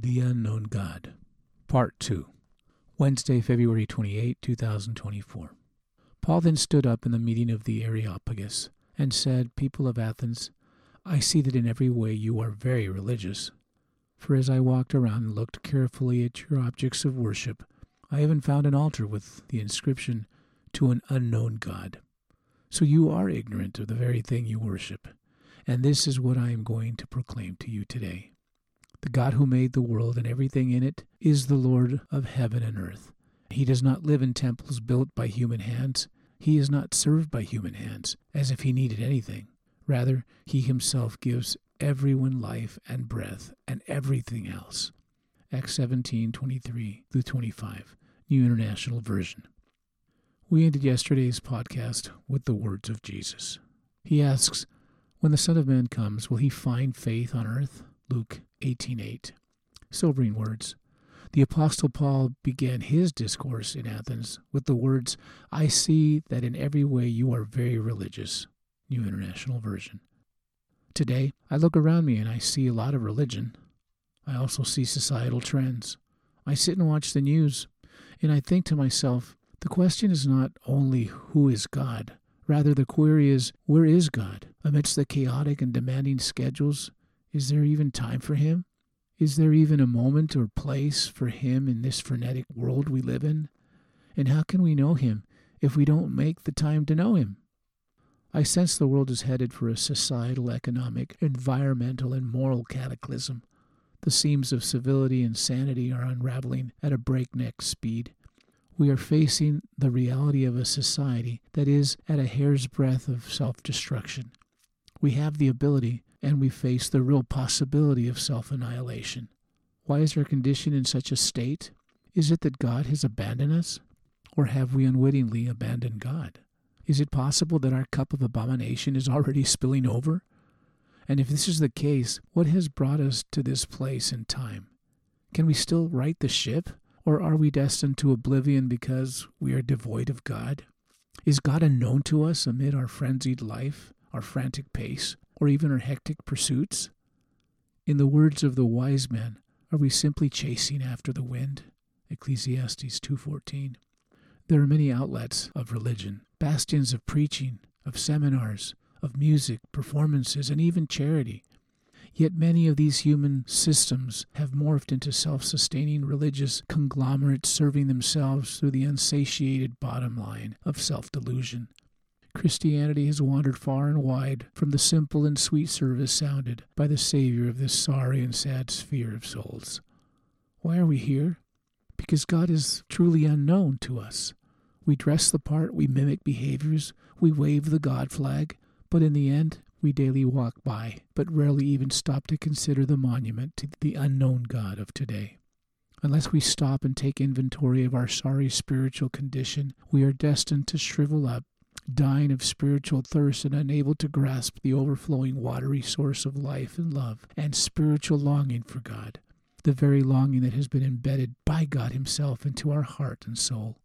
The Unknown God, Part 2, Wednesday, February 28, 2024. Paul then stood up in the meeting of the Areopagus and said, People of Athens, I see that in every way you are very religious. For as I walked around and looked carefully at your objects of worship, I even found an altar with the inscription, To an unknown God. So you are ignorant of the very thing you worship. And this is what I am going to proclaim to you today. The God who made the world and everything in it is the Lord of heaven and earth. He does not live in temples built by human hands. He is not served by human hands, as if he needed anything. Rather, he himself gives everyone life and breath and everything else. Acts 17 23 through 25, New International Version. We ended yesterday's podcast with the words of Jesus. He asks, When the Son of Man comes, will he find faith on earth? Luke 18:8. Sobering words. The apostle Paul began his discourse in Athens with the words, "I see that in every way you are very religious." New International Version. Today, I look around me and I see a lot of religion. I also see societal trends. I sit and watch the news, and I think to myself, the question is not only who is God, rather the query is where is God amidst the chaotic and demanding schedules is there even time for him? Is there even a moment or place for him in this frenetic world we live in? And how can we know him if we don't make the time to know him? I sense the world is headed for a societal, economic, environmental, and moral cataclysm. The seams of civility and sanity are unraveling at a breakneck speed. We are facing the reality of a society that is at a hair's breadth of self destruction. We have the ability and we face the real possibility of self annihilation. Why is our condition in such a state? Is it that God has abandoned us? Or have we unwittingly abandoned God? Is it possible that our cup of abomination is already spilling over? And if this is the case, what has brought us to this place in time? Can we still right the ship? Or are we destined to oblivion because we are devoid of God? Is God unknown to us amid our frenzied life, our frantic pace, or even our hectic pursuits? In the words of the wise men, are we simply chasing after the wind? Ecclesiastes 2:14. There are many outlets of religion, bastions of preaching, of seminars, of music, performances, and even charity. Yet many of these human systems have morphed into self sustaining religious conglomerates serving themselves through the unsatiated bottom line of self delusion. Christianity has wandered far and wide from the simple and sweet service sounded by the Savior of this sorry and sad sphere of souls. Why are we here? Because God is truly unknown to us. We dress the part, we mimic behaviors, we wave the God flag, but in the end, we daily walk by, but rarely even stop to consider the monument to the unknown God of today. Unless we stop and take inventory of our sorry spiritual condition, we are destined to shrivel up dying of spiritual thirst and unable to grasp the overflowing watery source of life and love and spiritual longing for God, the very longing that has been embedded by God Himself into our heart and soul.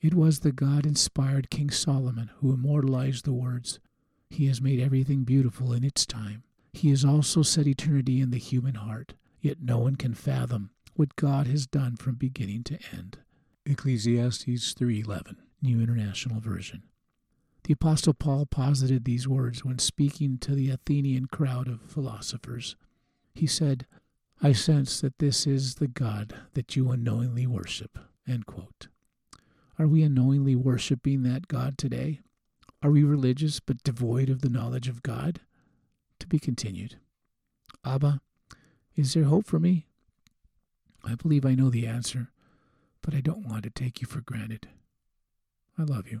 It was the God inspired King Solomon who immortalized the words, He has made everything beautiful in its time. He has also set eternity in the human heart, yet no one can fathom what God has done from beginning to end. Ecclesiastes 3:11, New International Version. The Apostle Paul posited these words when speaking to the Athenian crowd of philosophers. He said, I sense that this is the God that you unknowingly worship. Are we unknowingly worshiping that God today? Are we religious but devoid of the knowledge of God? To be continued. Abba, is there hope for me? I believe I know the answer, but I don't want to take you for granted. I love you.